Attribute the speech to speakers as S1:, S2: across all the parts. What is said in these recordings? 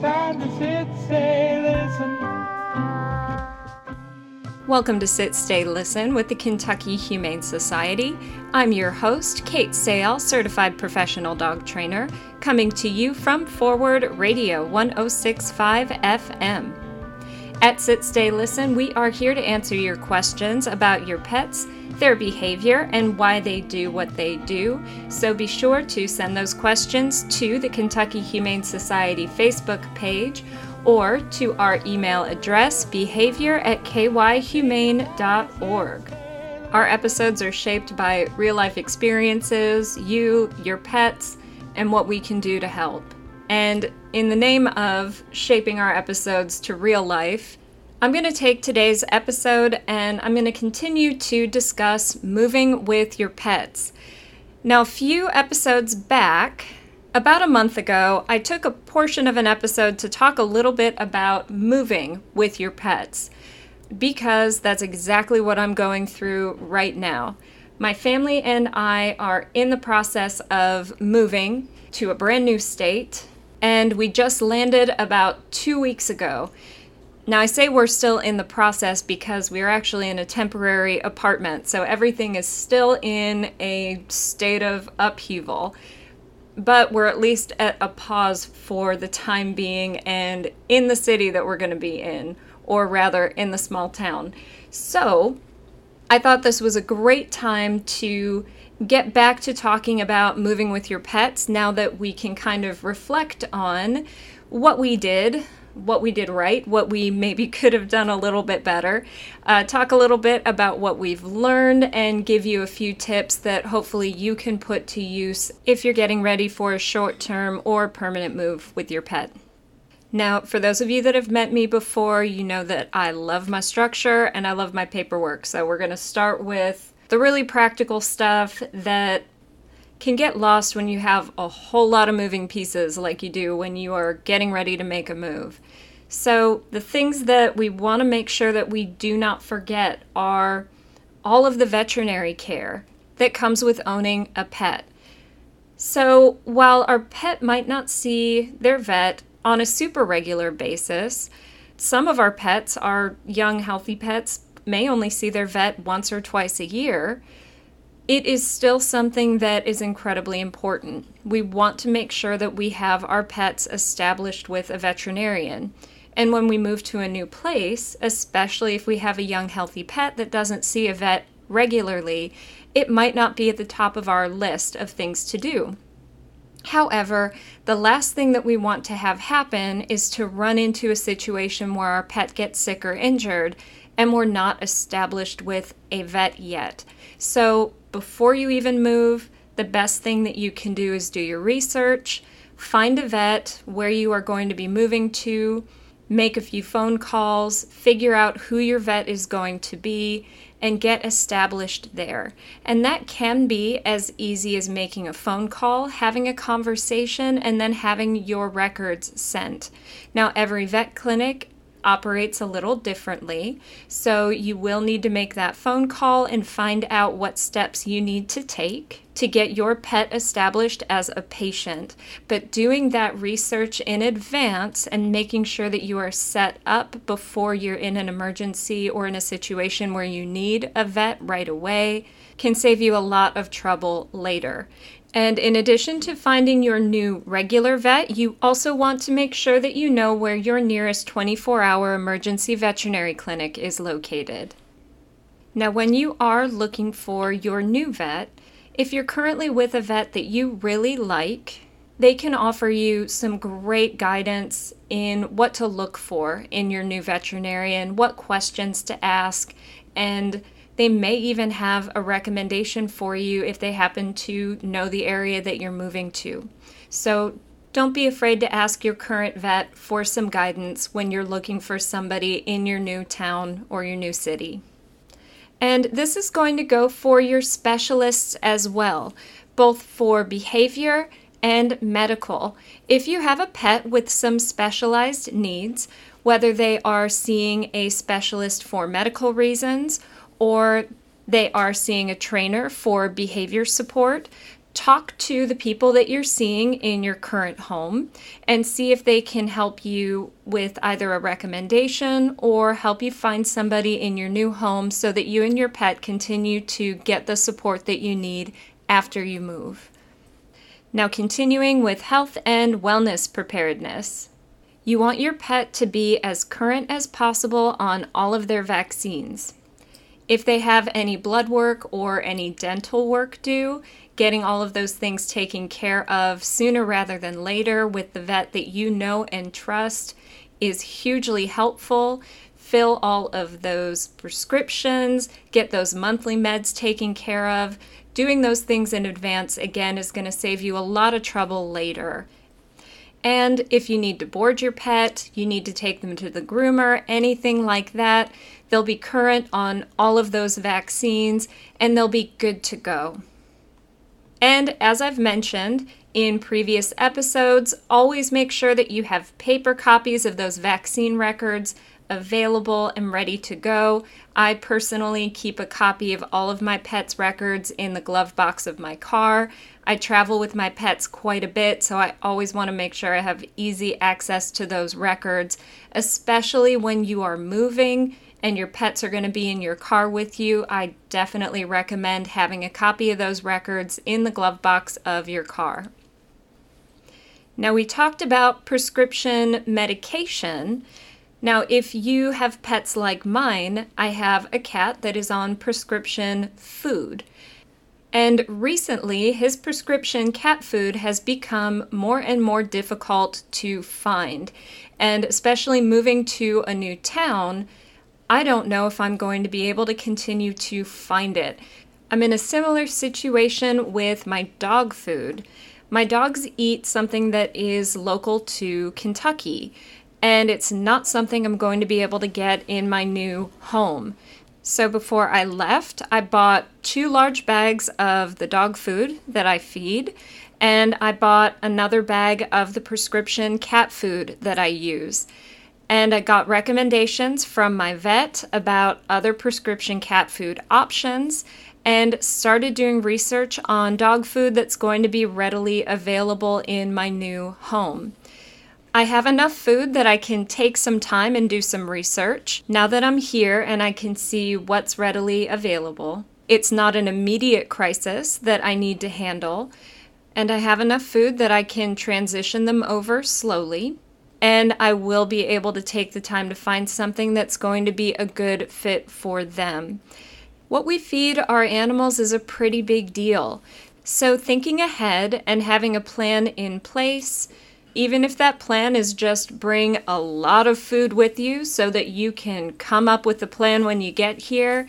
S1: time to sit, stay, listen.
S2: Welcome to Sit, Stay, Listen with the Kentucky Humane Society. I'm your host, Kait Seyal, certified professional dog trainer, coming to you from Forward Radio 1065 FM. At Sit, Stay, Listen, we are here to answer your questions about your pets, their behavior, and why they do what they do. So be sure to send those questions to the Kentucky Humane Society Facebook page or to our email address behavior at kyhumane.org. Our episodes are shaped by real life experiences, you, your pets, and what we can do to help. And in the name of shaping our episodes to real life, I'm going to take today's episode and I'm going to continue to discuss moving with your pets. Now, a few episodes back, about a month ago, I took a portion of an episode to talk a little bit about moving with your pets because that's exactly what I'm going through right now. My family and I are in the process of moving to a brand new state, and we just landed about two weeks ago. Now, I say we're still in the process because we're actually in a temporary apartment, so everything is still in a state of upheaval but we're at least at a pause for the time being and in the city that we're going to be in, or rather in the small town. So I thought this was a great time to get back to talking about moving with your pets now that we can kind of reflect on what we did what we did right, what we maybe could have done a little bit better, uh, talk a little bit about what we've learned, and give you a few tips that hopefully you can put to use if you're getting ready for a short term or permanent move with your pet. Now, for those of you that have met me before, you know that I love my structure and I love my paperwork. So, we're going to start with the really practical stuff that can get lost when you have a whole lot of moving pieces like you do when you are getting ready to make a move. So, the things that we want to make sure that we do not forget are all of the veterinary care that comes with owning a pet. So, while our pet might not see their vet on a super regular basis, some of our pets, our young, healthy pets, may only see their vet once or twice a year it is still something that is incredibly important. We want to make sure that we have our pets established with a veterinarian. And when we move to a new place, especially if we have a young, healthy pet that doesn't see a vet regularly, it might not be at the top of our list of things to do. However, the last thing that we want to have happen is to run into a situation where our pet gets sick or injured and we're not established with a vet yet. So, before you even move, the best thing that you can do is do your research, find a vet where you are going to be moving to, make a few phone calls, figure out who your vet is going to be, and get established there. And that can be as easy as making a phone call, having a conversation, and then having your records sent. Now, every vet clinic operates a little differently. So you will need to make that phone call and find out what steps you need to take to get your pet established as a patient. But doing that research in advance and making sure that you are set up before you're in an emergency or in a situation where you need a vet right away can save you a lot of trouble later. And in addition to finding your new regular vet, you also want to make sure that you know where your nearest 24 hour emergency veterinary clinic is located. Now, when you are looking for your new vet, if you're currently with a vet that you really like, they can offer you some great guidance in what to look for in your new veterinarian, what questions to ask, and they may even have a recommendation for you if they happen to know the area that you're moving to. So don't be afraid to ask your current vet for some guidance when you're looking for somebody in your new town or your new city. And this is going to go for your specialists as well, both for behavior and medical. If you have a pet with some specialized needs, whether they are seeing a specialist for medical reasons or they are seeing a trainer for behavior support, talk to the people that you're seeing in your current home and see if they can help you with either a recommendation or help you find somebody in your new home so that you and your pet continue to get the support that you need after you move. Now, continuing with health and wellness preparedness. You want your pet to be as current as possible on all of their vaccines. If they have any blood work or any dental work due, getting all of those things taken care of sooner rather than later with the vet that you know and trust is hugely helpful. Fill all of those prescriptions, get those monthly meds taken care of. Doing those things in advance, again, is going to save you a lot of trouble later. And if you need to board your pet, you need to take them to the groomer, anything like that, they'll be current on all of those vaccines and they'll be good to go. And as I've mentioned in previous episodes, always make sure that you have paper copies of those vaccine records available and ready to go. I personally keep a copy of all of my pets' records in the glove box of my car. I travel with my pets quite a bit, so I always want to make sure I have easy access to those records, especially when you are moving and your pets are going to be in your car with you. I definitely recommend having a copy of those records in the glove box of your car. Now, we talked about prescription medication. Now, if you have pets like mine, I have a cat that is on prescription food. And recently, his prescription cat food has become more and more difficult to find. And especially moving to a new town, I don't know if I'm going to be able to continue to find it. I'm in a similar situation with my dog food. My dogs eat something that is local to Kentucky and it's not something I'm going to be able to get in my new home. So before I left, I bought two large bags of the dog food that I feed, and I bought another bag of the prescription cat food that I use. And I got recommendations from my vet about other prescription cat food options and started doing research on dog food that's going to be readily available in my new home. I have enough food that I can take some time and do some research now that I'm here and I can see what's readily available. It's not an immediate crisis that I need to handle, and I have enough food that I can transition them over slowly. And I will be able to take the time to find something that's going to be a good fit for them. What we feed our animals is a pretty big deal. So, thinking ahead and having a plan in place even if that plan is just bring a lot of food with you so that you can come up with a plan when you get here,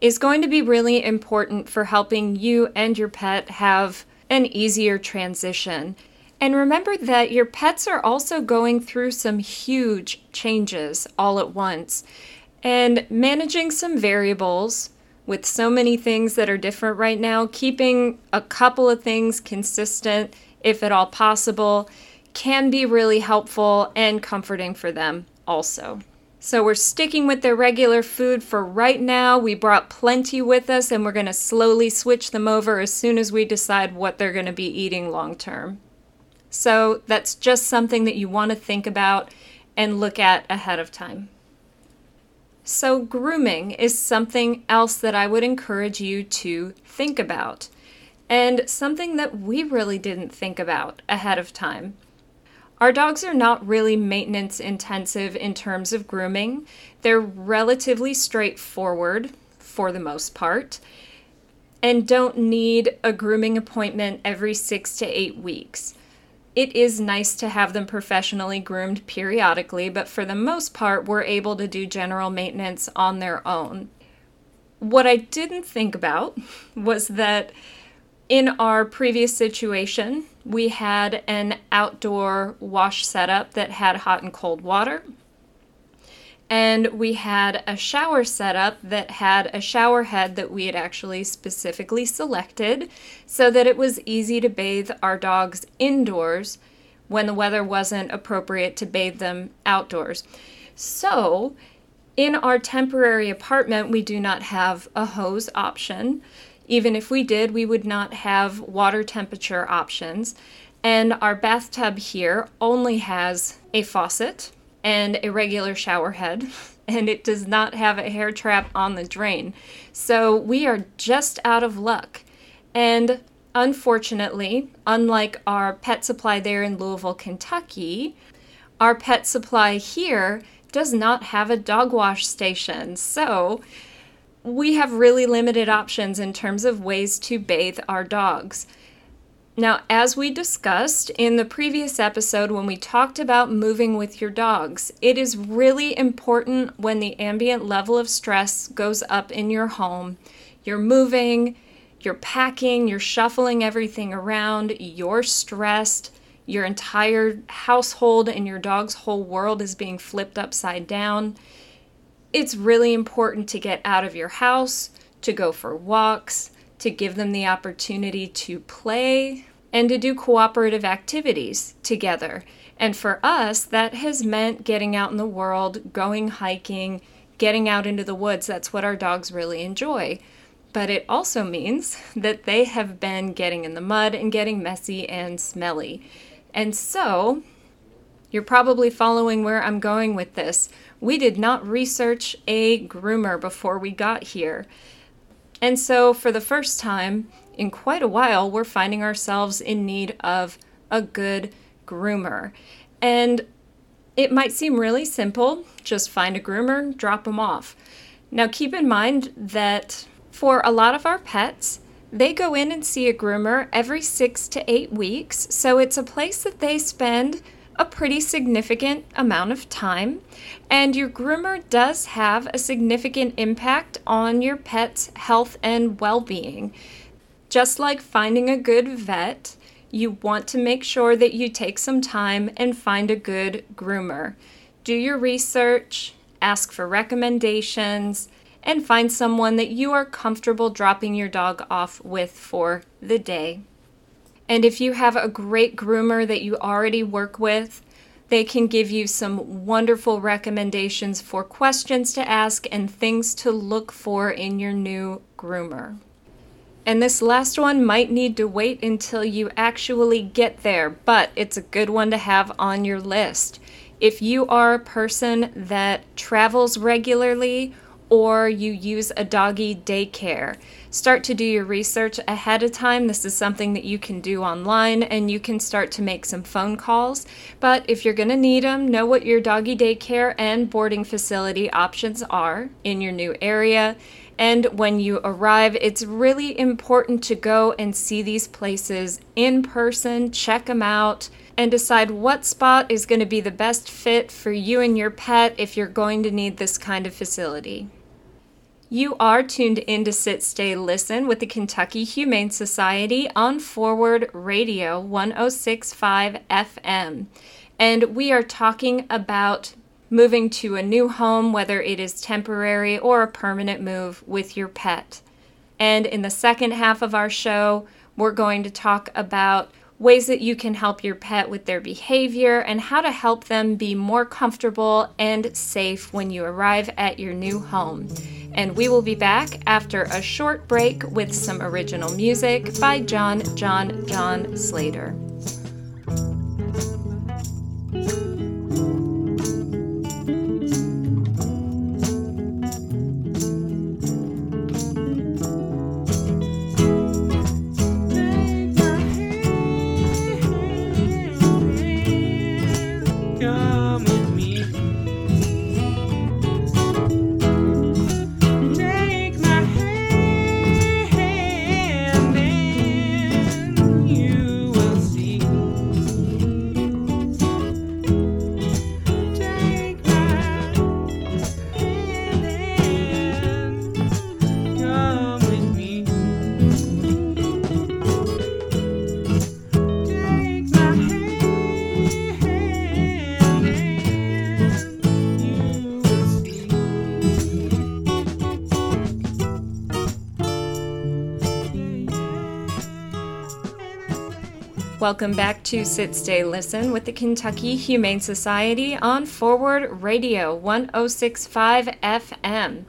S2: is going to be really important for helping you and your pet have an easier transition. And remember that your pets are also going through some huge changes all at once. And managing some variables with so many things that are different right now, keeping a couple of things consistent, if at all possible, can be really helpful and comforting for them also. So we're sticking with their regular food for right now. We brought plenty with us and we're going to slowly switch them over as soon as we decide what they're going to be eating long term. So that's just something that you want to think about and look at ahead of time. So, grooming is something else that I would encourage you to think about, and something that we really didn't think about ahead of time. Our dogs are not really maintenance intensive in terms of grooming. They're relatively straightforward for the most part and don't need a grooming appointment every six to eight weeks. It is nice to have them professionally groomed periodically, but for the most part, we're able to do general maintenance on their own. What I didn't think about was that in our previous situation, we had an outdoor wash setup that had hot and cold water. And we had a shower setup that had a shower head that we had actually specifically selected so that it was easy to bathe our dogs indoors when the weather wasn't appropriate to bathe them outdoors. So, in our temporary apartment, we do not have a hose option Even if we did, we would not have water temperature options. And our bathtub here only has a faucet and a regular shower head, and it does not have a hair trap on the drain. So we are just out of luck. And unfortunately, unlike our pet supply there in Louisville, Kentucky, our pet supply here does not have a dog wash station. So we have really limited options in terms of ways to bathe our dogs. Now, as we discussed in the previous episode when we talked about moving with your dogs, it is really important when the ambient level of stress goes up in your home. You're moving, you're packing, you're shuffling everything around, you're stressed, your entire household and your dog's whole world is being flipped upside down. It's really important to get out of your house, to go for walks, to give them the opportunity to play and to do cooperative activities together. And for us, that has meant getting out in the world, going hiking, getting out into the woods. That's what our dogs really enjoy. But it also means that they have been getting in the mud and getting messy and smelly. And so, you're probably following where I'm going with this. We did not research a groomer before we got here. And so, for the first time in quite a while, we're finding ourselves in need of a good groomer. And it might seem really simple just find a groomer, drop them off. Now, keep in mind that for a lot of our pets, they go in and see a groomer every six to eight weeks, so it's a place that they spend a pretty significant amount of time. And your groomer does have a significant impact on your pet's health and well being. Just like finding a good vet, you want to make sure that you take some time and find a good groomer. Do your research, ask for recommendations, and find someone that you are comfortable dropping your dog off with for the day. And if you have a great groomer that you already work with, they can give you some wonderful recommendations for questions to ask and things to look for in your new groomer. And this last one might need to wait until you actually get there, but it's a good one to have on your list. If you are a person that travels regularly or you use a doggy daycare. Start to do your research ahead of time. This is something that you can do online and you can start to make some phone calls. But if you're going to need them, know what your doggy daycare and boarding facility options are in your new area. And when you arrive, it's really important to go and see these places in person, check them out, and decide what spot is going to be the best fit for you and your pet if you're going to need this kind of facility. You are tuned in to Sit, Stay, Listen with the Kentucky Humane Society on Forward Radio 1065 FM. And we are talking about moving to a new home, whether it is temporary or a permanent move with your pet. And in the second half of our show, we're going to talk about ways that you can help your pet with their behavior and how to help them be more comfortable and safe when you arrive at your new home. And we will be back after a short break with some original music by John John John Slater. Welcome back to Sit, Stay, Listen with the Kentucky Humane Society on Forward Radio 1065 FM.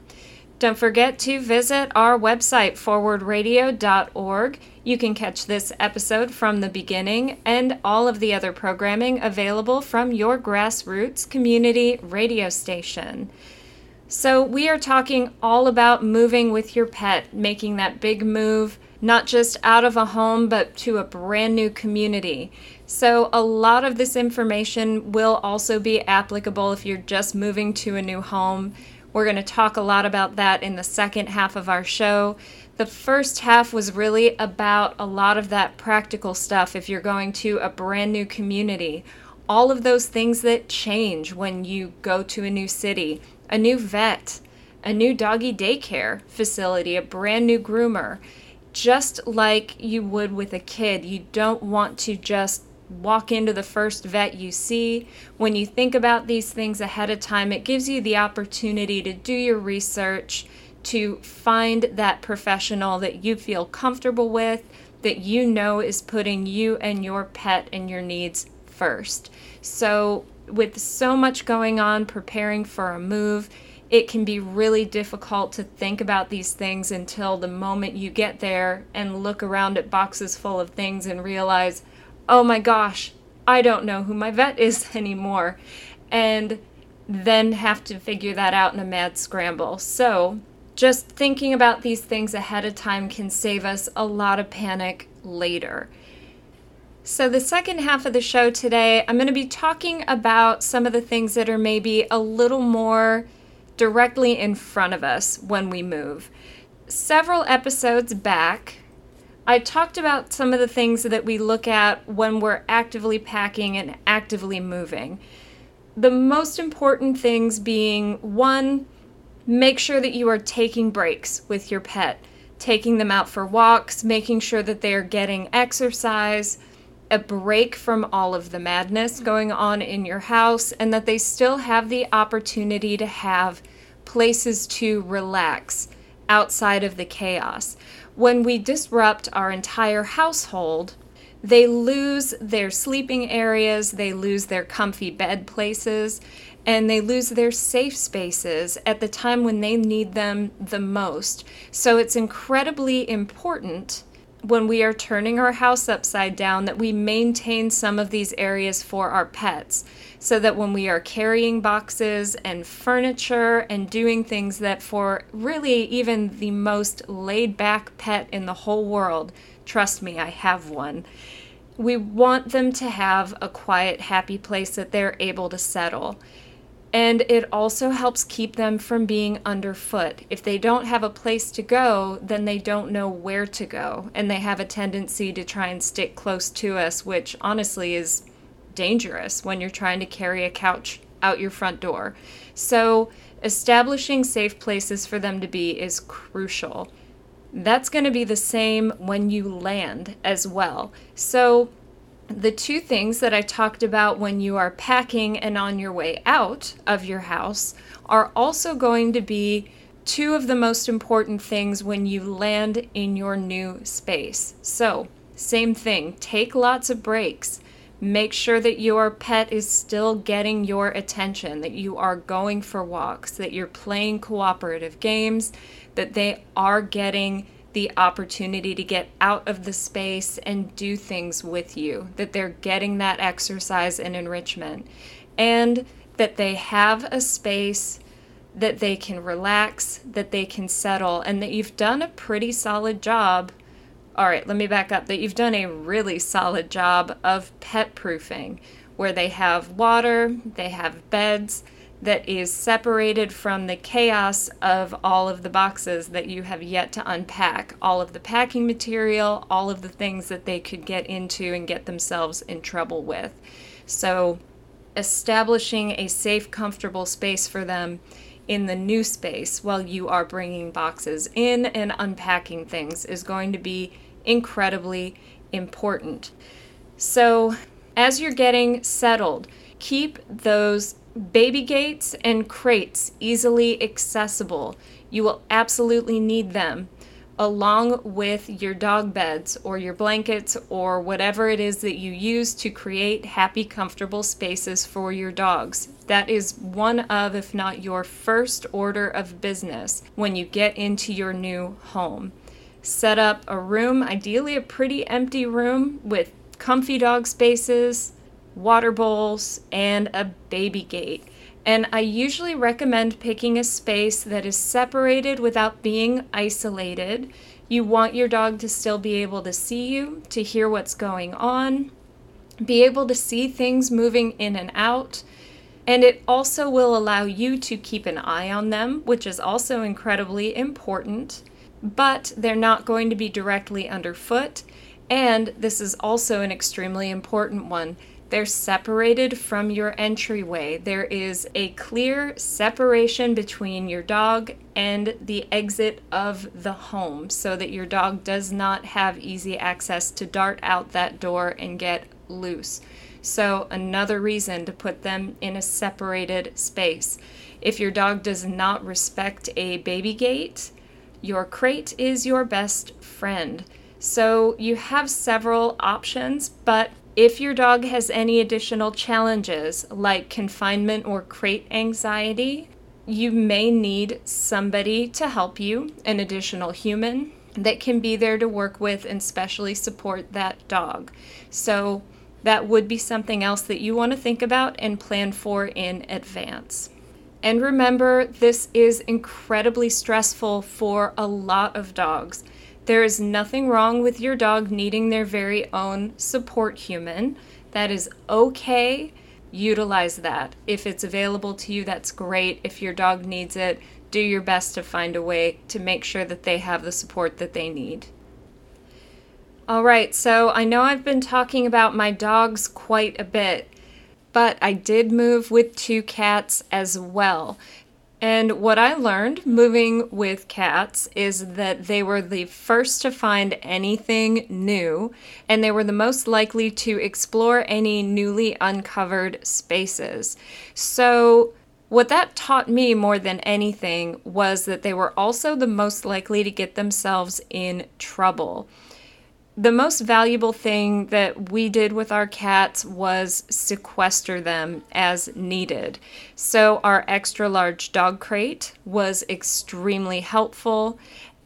S2: Don't forget to visit our website, forwardradio.org. You can catch this episode from the beginning and all of the other programming available from your grassroots community radio station. So, we are talking all about moving with your pet, making that big move, not just out of a home, but to a brand new community. So, a lot of this information will also be applicable if you're just moving to a new home. We're going to talk a lot about that in the second half of our show. The first half was really about a lot of that practical stuff if you're going to a brand new community. All of those things that change when you go to a new city, a new vet, a new doggy daycare facility, a brand new groomer. Just like you would with a kid, you don't want to just walk into the first vet you see. When you think about these things ahead of time, it gives you the opportunity to do your research to find that professional that you feel comfortable with, that you know is putting you and your pet and your needs first. So, with so much going on preparing for a move, it can be really difficult to think about these things until the moment you get there and look around at boxes full of things and realize, oh my gosh, I don't know who my vet is anymore. And then have to figure that out in a mad scramble. So, just thinking about these things ahead of time can save us a lot of panic later. So, the second half of the show today, I'm going to be talking about some of the things that are maybe a little more directly in front of us when we move. Several episodes back, I talked about some of the things that we look at when we're actively packing and actively moving. The most important things being one, make sure that you are taking breaks with your pet, taking them out for walks, making sure that they are getting exercise, a break from all of the madness going on in your house, and that they still have the opportunity to have places to relax outside of the chaos. When we disrupt our entire household, they lose their sleeping areas, they lose their comfy bed places, and they lose their safe spaces at the time when they need them the most. So it's incredibly important when we are turning our house upside down that we maintain some of these areas for our pets so that when we are carrying boxes and furniture and doing things that for really even the most laid back pet in the whole world trust me I have one we want them to have a quiet happy place that they're able to settle and it also helps keep them from being underfoot. If they don't have a place to go, then they don't know where to go, and they have a tendency to try and stick close to us, which honestly is dangerous when you're trying to carry a couch out your front door. So, establishing safe places for them to be is crucial. That's going to be the same when you land as well. So, the two things that I talked about when you are packing and on your way out of your house are also going to be two of the most important things when you land in your new space. So, same thing, take lots of breaks. Make sure that your pet is still getting your attention, that you are going for walks, that you're playing cooperative games, that they are getting the opportunity to get out of the space and do things with you, that they're getting that exercise and enrichment, and that they have a space that they can relax, that they can settle, and that you've done a pretty solid job. All right, let me back up that you've done a really solid job of pet proofing, where they have water, they have beds, that is separated from the chaos of all of the boxes that you have yet to unpack, all of the packing material, all of the things that they could get into and get themselves in trouble with. So, establishing a safe, comfortable space for them in the new space while you are bringing boxes in and unpacking things is going to be incredibly important. So, as you're getting settled, keep those baby gates and crates easily accessible. You will absolutely need them. along with your dog beds or your blankets or whatever it is that you use to create happy, comfortable spaces for your dogs. That is one of, if not your first order of business when you get into your new home. Set up a room, ideally a pretty empty room with comfy dog spaces, water bowls, and a baby gate. And I usually recommend picking a space that is separated without being isolated. You want your dog to still be able to see you, to hear what's going on, be able to see things moving in and out. And it also will allow you to keep an eye on them, which is also incredibly important. But they're not going to be directly underfoot. And this is also an extremely important one they're separated from your entryway. There is a clear separation between your dog and the exit of the home so that your dog does not have easy access to dart out that door and get loose. So, another reason to put them in a separated space. If your dog does not respect a baby gate, your crate is your best friend. So, you have several options, but if your dog has any additional challenges like confinement or crate anxiety, you may need somebody to help you, an additional human that can be there to work with and specially support that dog. So, that would be something else that you want to think about and plan for in advance. And remember, this is incredibly stressful for a lot of dogs. There is nothing wrong with your dog needing their very own support human. That is okay. Utilize that. If it's available to you, that's great. If your dog needs it, do your best to find a way to make sure that they have the support that they need. All right, so I know I've been talking about my dogs quite a bit, but I did move with two cats as well. And what I learned moving with cats is that they were the first to find anything new, and they were the most likely to explore any newly uncovered spaces. So, what that taught me more than anything was that they were also the most likely to get themselves in trouble the most valuable thing that we did with our cats was sequester them as needed. So, our extra large dog crate was extremely helpful,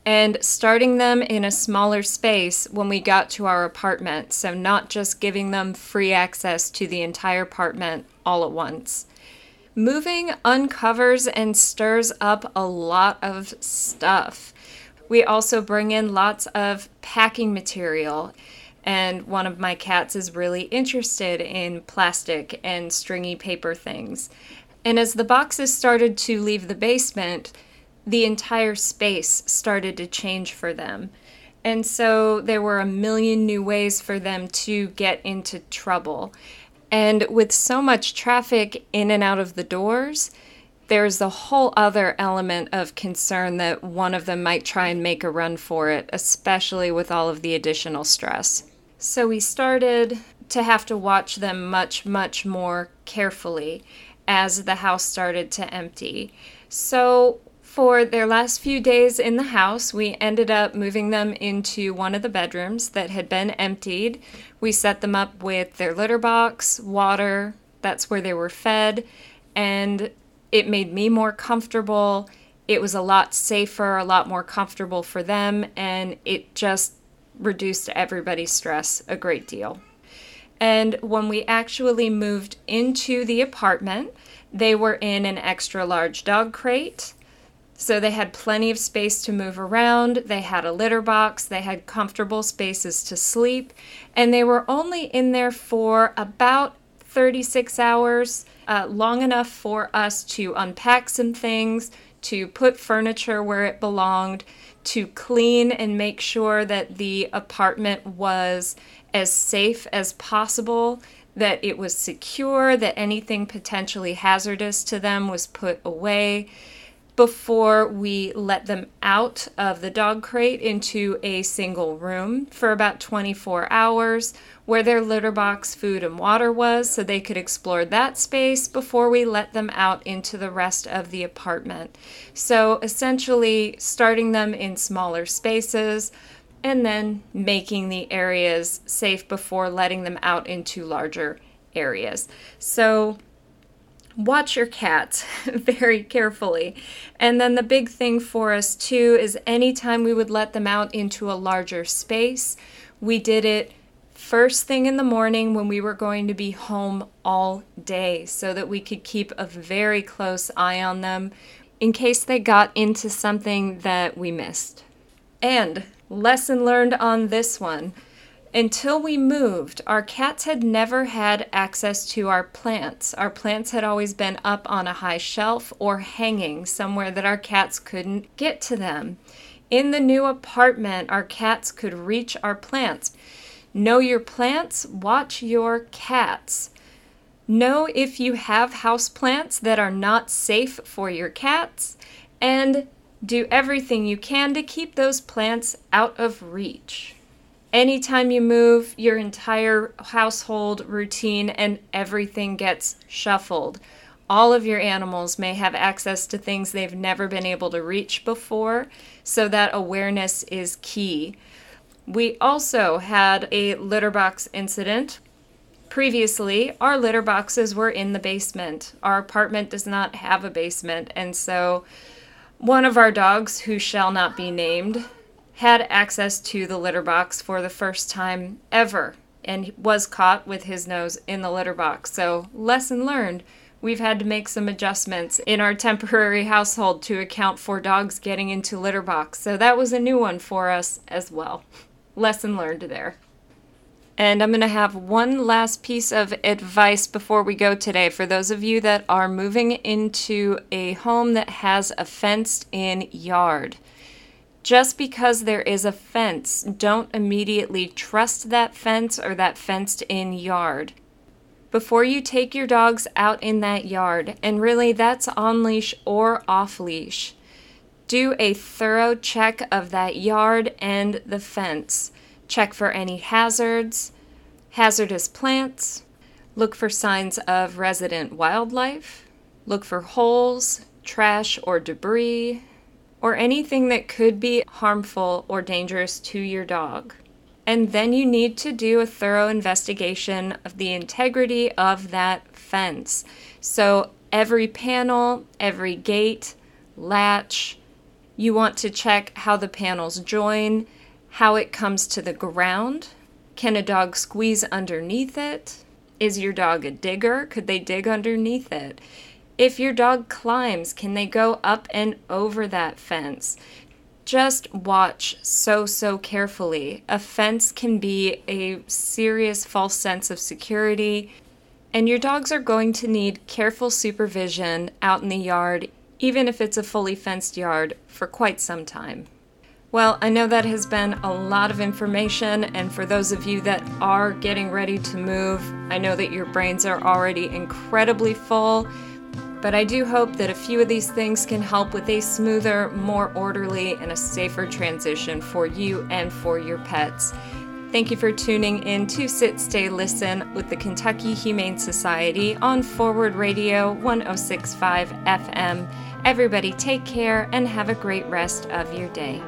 S2: and starting them in a smaller space when we got to our apartment. So, not just giving them free access to the entire apartment all at once. Moving uncovers and stirs up a lot of stuff. We also bring in lots of packing material. And one of my cats is really interested in plastic and stringy paper things. And as the boxes started to leave the basement, the entire space started to change for them. And so there were a million new ways for them to get into trouble. And with so much traffic in and out of the doors, there's a whole other element of concern that one of them might try and make a run for it, especially with all of the additional stress. So we started to have to watch them much, much more carefully as the house started to empty. So for their last few days in the house, we ended up moving them into one of the bedrooms that had been emptied. We set them up with their litter box, water, that's where they were fed, and it made me more comfortable. It was a lot safer, a lot more comfortable for them, and it just reduced everybody's stress a great deal. And when we actually moved into the apartment, they were in an extra large dog crate. So they had plenty of space to move around. They had a litter box. They had comfortable spaces to sleep. And they were only in there for about 36 hours uh, long enough for us to unpack some things, to put furniture where it belonged, to clean and make sure that the apartment was as safe as possible, that it was secure, that anything potentially hazardous to them was put away. Before we let them out of the dog crate into a single room for about 24 hours where their litter box, food, and water was so they could explore that space before we let them out into the rest of the apartment. So essentially, starting them in smaller spaces and then making the areas safe before letting them out into larger areas. So watch your cats very carefully. And then the big thing for us too is anytime we would let them out into a larger space, we did it first thing in the morning when we were going to be home all day so that we could keep a very close eye on them in case they got into something that we missed. And lesson learned on this one until we moved, our cats had never had access to our plants. Our plants had always been up on a high shelf or hanging somewhere that our cats couldn't get to them. In the new apartment, our cats could reach our plants. Know your plants, watch your cats. Know if you have houseplants that are not safe for your cats, and do everything you can to keep those plants out of reach. Anytime you move, your entire household routine and everything gets shuffled. All of your animals may have access to things they've never been able to reach before, so that awareness is key. We also had a litter box incident. Previously, our litter boxes were in the basement. Our apartment does not have a basement, and so one of our dogs, who shall not be named, had access to the litter box for the first time ever and was caught with his nose in the litter box. So, lesson learned. We've had to make some adjustments in our temporary household to account for dogs getting into litter box. So that was a new one for us as well. Lesson learned there. And I'm going to have one last piece of advice before we go today for those of you that are moving into a home that has a fenced in yard. Just because there is a fence, don't immediately trust that fence or that fenced in yard. Before you take your dogs out in that yard, and really that's on leash or off leash, do a thorough check of that yard and the fence. Check for any hazards, hazardous plants, look for signs of resident wildlife, look for holes, trash, or debris, or anything that could be harmful or dangerous to your dog. And then you need to do a thorough investigation of the integrity of that fence. So, every panel, every gate, latch, you want to check how the panels join, how it comes to the ground. Can a dog squeeze underneath it? Is your dog a digger? Could they dig underneath it? If your dog climbs, can they go up and over that fence? Just watch so, so carefully. A fence can be a serious false sense of security, and your dogs are going to need careful supervision out in the yard, even if it's a fully fenced yard, for quite some time. Well, I know that has been a lot of information, and for those of you that are getting ready to move, I know that your brains are already incredibly full. But I do hope that a few of these things can help with a smoother, more orderly, and a safer transition for you and for your pets. Thank you for tuning in to Sit, Stay, Listen with the Kentucky Humane Society on Forward Radio 1065 FM. Everybody take care and have a great rest of your day.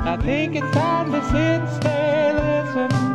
S1: I think it's time to sit, stay,